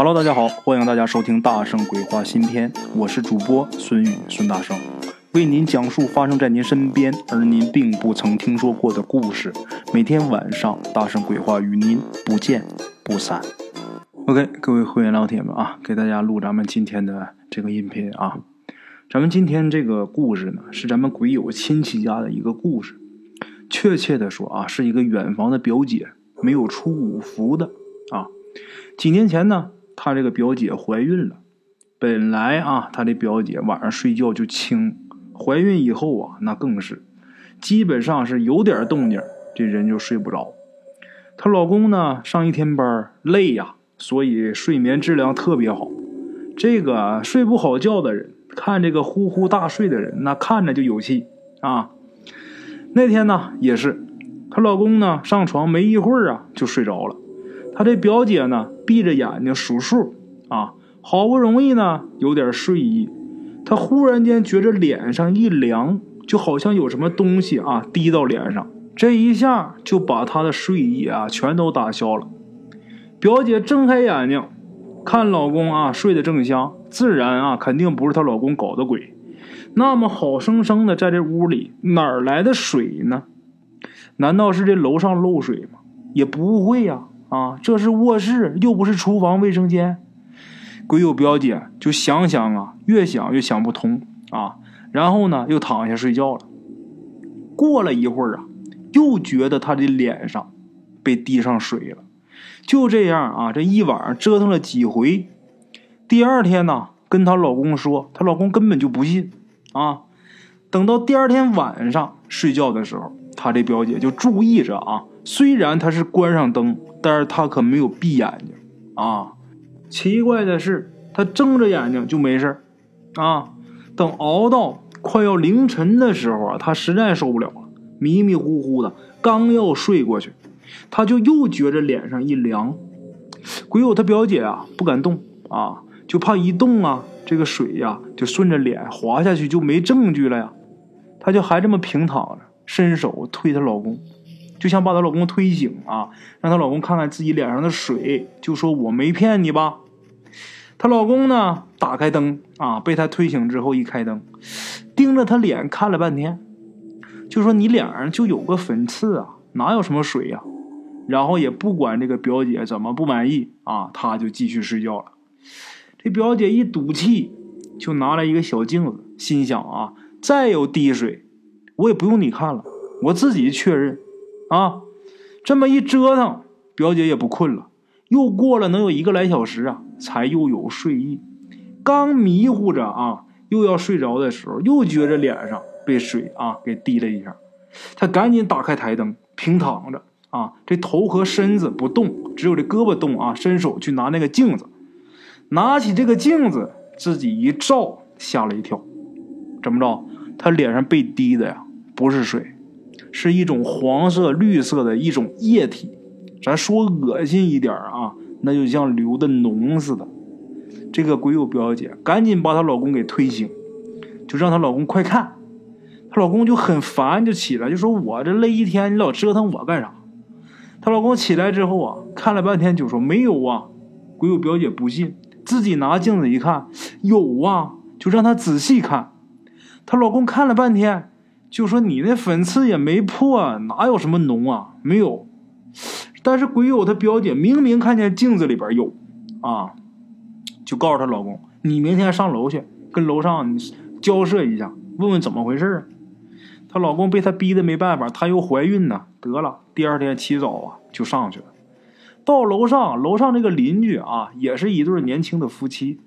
Hello，大家好，欢迎大家收听《大圣鬼话》新篇，我是主播孙宇孙大圣，为您讲述发生在您身边而您并不曾听说过的故事。每天晚上，《大圣鬼话》与您不见不散。OK，各位会员老铁们啊，给大家录咱们今天的这个音频啊。咱们今天这个故事呢，是咱们鬼友亲戚家的一个故事。确切的说啊，是一个远房的表姐没有出五福的啊。几年前呢。他这个表姐怀孕了，本来啊，他的表姐晚上睡觉就轻，怀孕以后啊，那更是，基本上是有点动静，这人就睡不着。她老公呢，上一天班累呀，所以睡眠质量特别好。这个睡不好觉的人，看这个呼呼大睡的人，那看着就有气啊。那天呢，也是，她老公呢，上床没一会儿啊，就睡着了。她这表姐呢，闭着眼睛数数，啊，好不容易呢有点睡意，她忽然间觉着脸上一凉，就好像有什么东西啊滴到脸上，这一下就把她的睡意啊全都打消了。表姐睁开眼睛，看老公啊睡得正香，自然啊肯定不是她老公搞的鬼，那么好生生的在这屋里哪来的水呢？难道是这楼上漏水吗？也不会呀。啊这是卧室，又不是厨房卫生间。鬼友表姐就想想啊，越想越想不通啊，然后呢，又躺下睡觉了。过了一会儿啊，又觉得她的脸上被滴上水了。就这样啊，这一晚上折腾了几回。第二天呢，跟她老公说，她老公根本就不信啊。等到第二天晚上睡觉的时候，她这表姐就注意着啊，虽然她是关上灯。但是他可没有闭眼睛啊！奇怪的是，他睁着眼睛就没事啊。等熬到快要凌晨的时候啊，他实在受不了了，迷迷糊糊的，刚要睡过去，他就又觉着脸上一凉。鬼友他表姐啊不敢动啊，就怕一动啊，这个水呀就顺着脸滑下去，就没证据了呀。他就还这么平躺着，伸手推她老公。就想把她老公推醒啊，让她老公看看自己脸上的水，就说我没骗你吧。她老公呢，打开灯啊，被她推醒之后一开灯，盯着她脸看了半天，就说你脸上就有个粉刺啊，哪有什么水呀？然后也不管这个表姐怎么不满意啊，他就继续睡觉了。这表姐一赌气，就拿来一个小镜子，心想啊，再有滴水，我也不用你看了，我自己确认。啊，这么一折腾，表姐也不困了。又过了能有一个来小时啊，才又有睡意。刚迷糊着啊，又要睡着的时候，又觉着脸上被水啊给滴了一下。他赶紧打开台灯，平躺着啊，这头和身子不动，只有这胳膊动啊，伸手去拿那个镜子。拿起这个镜子，自己一照，吓了一跳。怎么着？他脸上被滴的呀，不是水。是一种黄色、绿色的一种液体，咱说恶心一点啊，那就像流的脓似的。这个鬼友表姐赶紧把她老公给推醒，就让她老公快看。她老公就很烦，就起来就说：“我这累一天，你老折腾我干啥？”她老公起来之后啊，看了半天就说：“没有啊。”鬼友表姐不信，自己拿镜子一看，有啊，就让她仔细看。她老公看了半天。就说你那粉刺也没破，哪有什么脓啊？没有。但是鬼友他表姐明明看见镜子里边有，啊，就告诉她老公，你明天上楼去跟楼上交涉一下，问问怎么回事她老公被她逼的没办法，她又怀孕呢，得了，第二天起早啊就上去了。到楼上，楼上这个邻居啊，也是一对年轻的夫妻。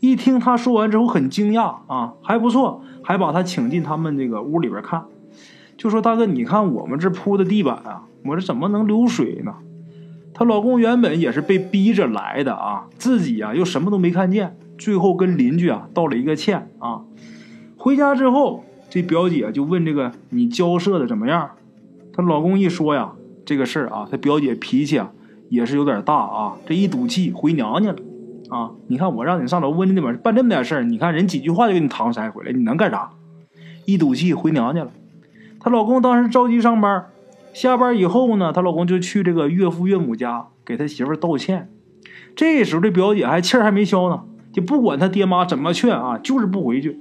一听他说完之后，很惊讶啊，还不错，还把他请进他们这个屋里边看，就说：“大哥，你看我们这铺的地板啊，我这怎么能流水呢？”她老公原本也是被逼着来的啊，自己啊又什么都没看见，最后跟邻居啊道了一个歉啊。回家之后，这表姐就问这个你交涉的怎么样？她老公一说呀，这个事儿啊，她表姐脾气啊也是有点大啊，这一赌气回娘家了。啊！你看我让你上楼问你怎么办这么点事儿，你看人几句话就给你搪塞回来，你能干啥？一赌气回娘家了。她老公当时着急上班，下班以后呢，她老公就去这个岳父岳母家给他媳妇道歉。这时候这表姐还气儿还没消呢，就不管她爹妈怎么劝啊，就是不回去。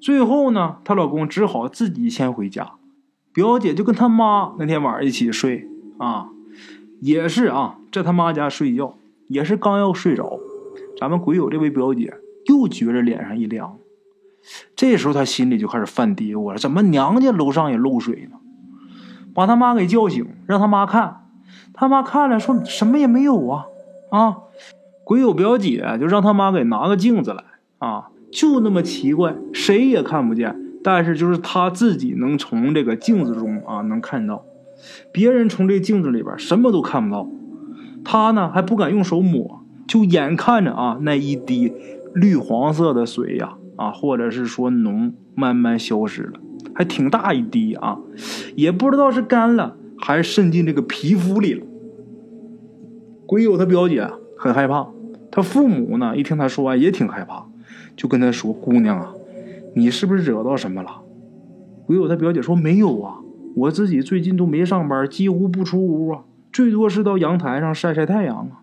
最后呢，她老公只好自己先回家，表姐就跟她妈那天晚上一起睡啊，也是啊，在她妈家睡觉，也是刚要睡着，咱们鬼友这位表姐又觉着脸上一凉，这时候她心里就开始犯嘀咕了：怎么娘家楼上也漏水呢？把他妈给叫醒，让他妈看，他妈看了说什么也没有啊啊！鬼友表姐就让他妈给拿个镜子来啊。就那么奇怪，谁也看不见，但是就是他自己能从这个镜子中啊能看到，别人从这镜子里边什么都看不到，他呢还不敢用手抹，就眼看着啊那一滴绿黄色的水呀啊，或者是说脓慢慢消失了，还挺大一滴啊，也不知道是干了还是渗进这个皮肤里了。鬼友他表姐很害怕，他父母呢一听他说完也挺害怕。就跟他说：“姑娘啊，你是不是惹到什么了？”鬼友他表姐说：“没有啊，我自己最近都没上班，几乎不出屋啊，最多是到阳台上晒晒太阳啊。”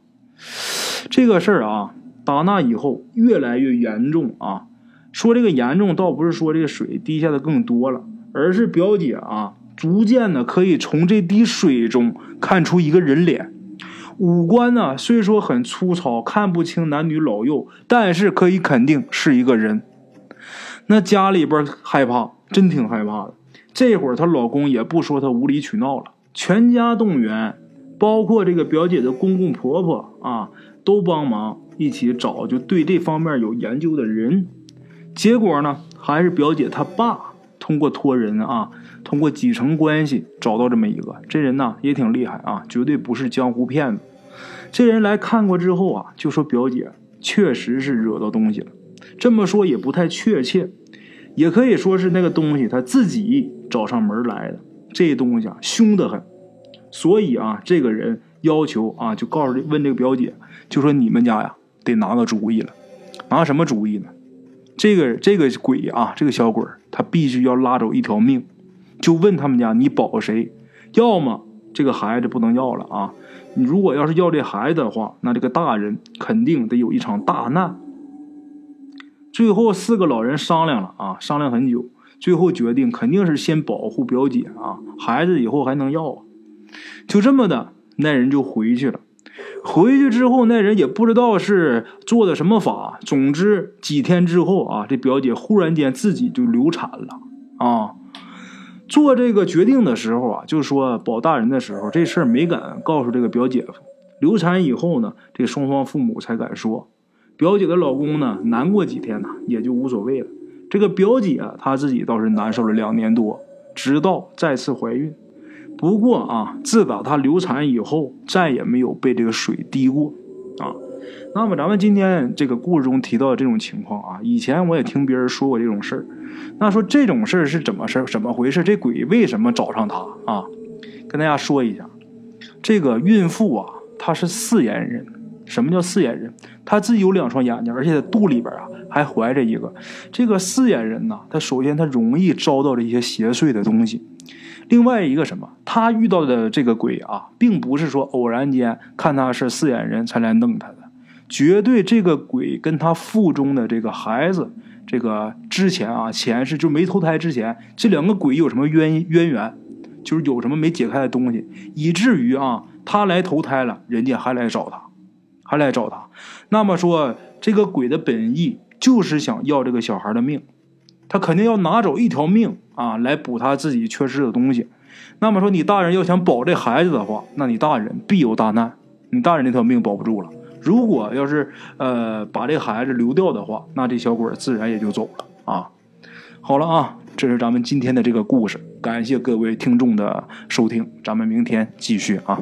这个事儿啊，打那以后越来越严重啊。说这个严重，倒不是说这个水滴下的更多了，而是表姐啊，逐渐的可以从这滴水中看出一个人脸。五官呢，虽说很粗糙，看不清男女老幼，但是可以肯定是一个人。那家里边害怕，真挺害怕的。这会儿她老公也不说她无理取闹了，全家动员，包括这个表姐的公公婆婆啊，都帮忙一起找，就对这方面有研究的人。结果呢，还是表姐她爸通过托人啊。通过几层关系找到这么一个，这人呢也挺厉害啊，绝对不是江湖骗子。这人来看过之后啊，就说表姐确实是惹到东西了。这么说也不太确切，也可以说是那个东西他自己找上门来的。这东西啊凶得很，所以啊，这个人要求啊，就告诉问这个表姐，就说你们家呀得拿个主意了，拿什么主意呢？这个这个鬼啊，这个小鬼他必须要拉走一条命。就问他们家你保谁？要么这个孩子不能要了啊！你如果要是要这孩子的话，那这个大人肯定得有一场大难。最后四个老人商量了啊，商量很久，最后决定肯定是先保护表姐啊，孩子以后还能要啊。就这么的，那人就回去了。回去之后，那人也不知道是做的什么法，总之几天之后啊，这表姐忽然间自己就流产了啊。做这个决定的时候啊，就说保大人的时候，这事儿没敢告诉这个表姐夫。流产以后呢，这双方父母才敢说。表姐的老公呢，难过几天呢，也就无所谓了。这个表姐她自己倒是难受了两年多，直到再次怀孕。不过啊，自打她流产以后，再也没有被这个水滴过啊。那么咱们今天这个故事中提到的这种情况啊，以前我也听别人说过这种事儿。那说这种事儿是怎么事儿？怎么回事？这鬼为什么找上他啊？跟大家说一下，这个孕妇啊，她是四眼人。什么叫四眼人？她自己有两双眼睛，而且在肚里边啊还怀着一个。这个四眼人呢，他首先他容易招到这些邪祟的东西。另外一个什么？他遇到的这个鬼啊，并不是说偶然间看他是四眼人才来弄他的。绝对，这个鬼跟他腹中的这个孩子，这个之前啊前世就没投胎之前，这两个鬼有什么渊渊源，就是有什么没解开的东西，以至于啊他来投胎了，人家还来找他，还来找他。那么说，这个鬼的本意就是想要这个小孩的命，他肯定要拿走一条命啊，来补他自己缺失的东西。那么说，你大人要想保这孩子的话，那你大人必有大难，你大人那条命保不住了。如果要是呃把这孩子留掉的话，那这小鬼自然也就走了啊。好了啊，这是咱们今天的这个故事，感谢各位听众的收听，咱们明天继续啊。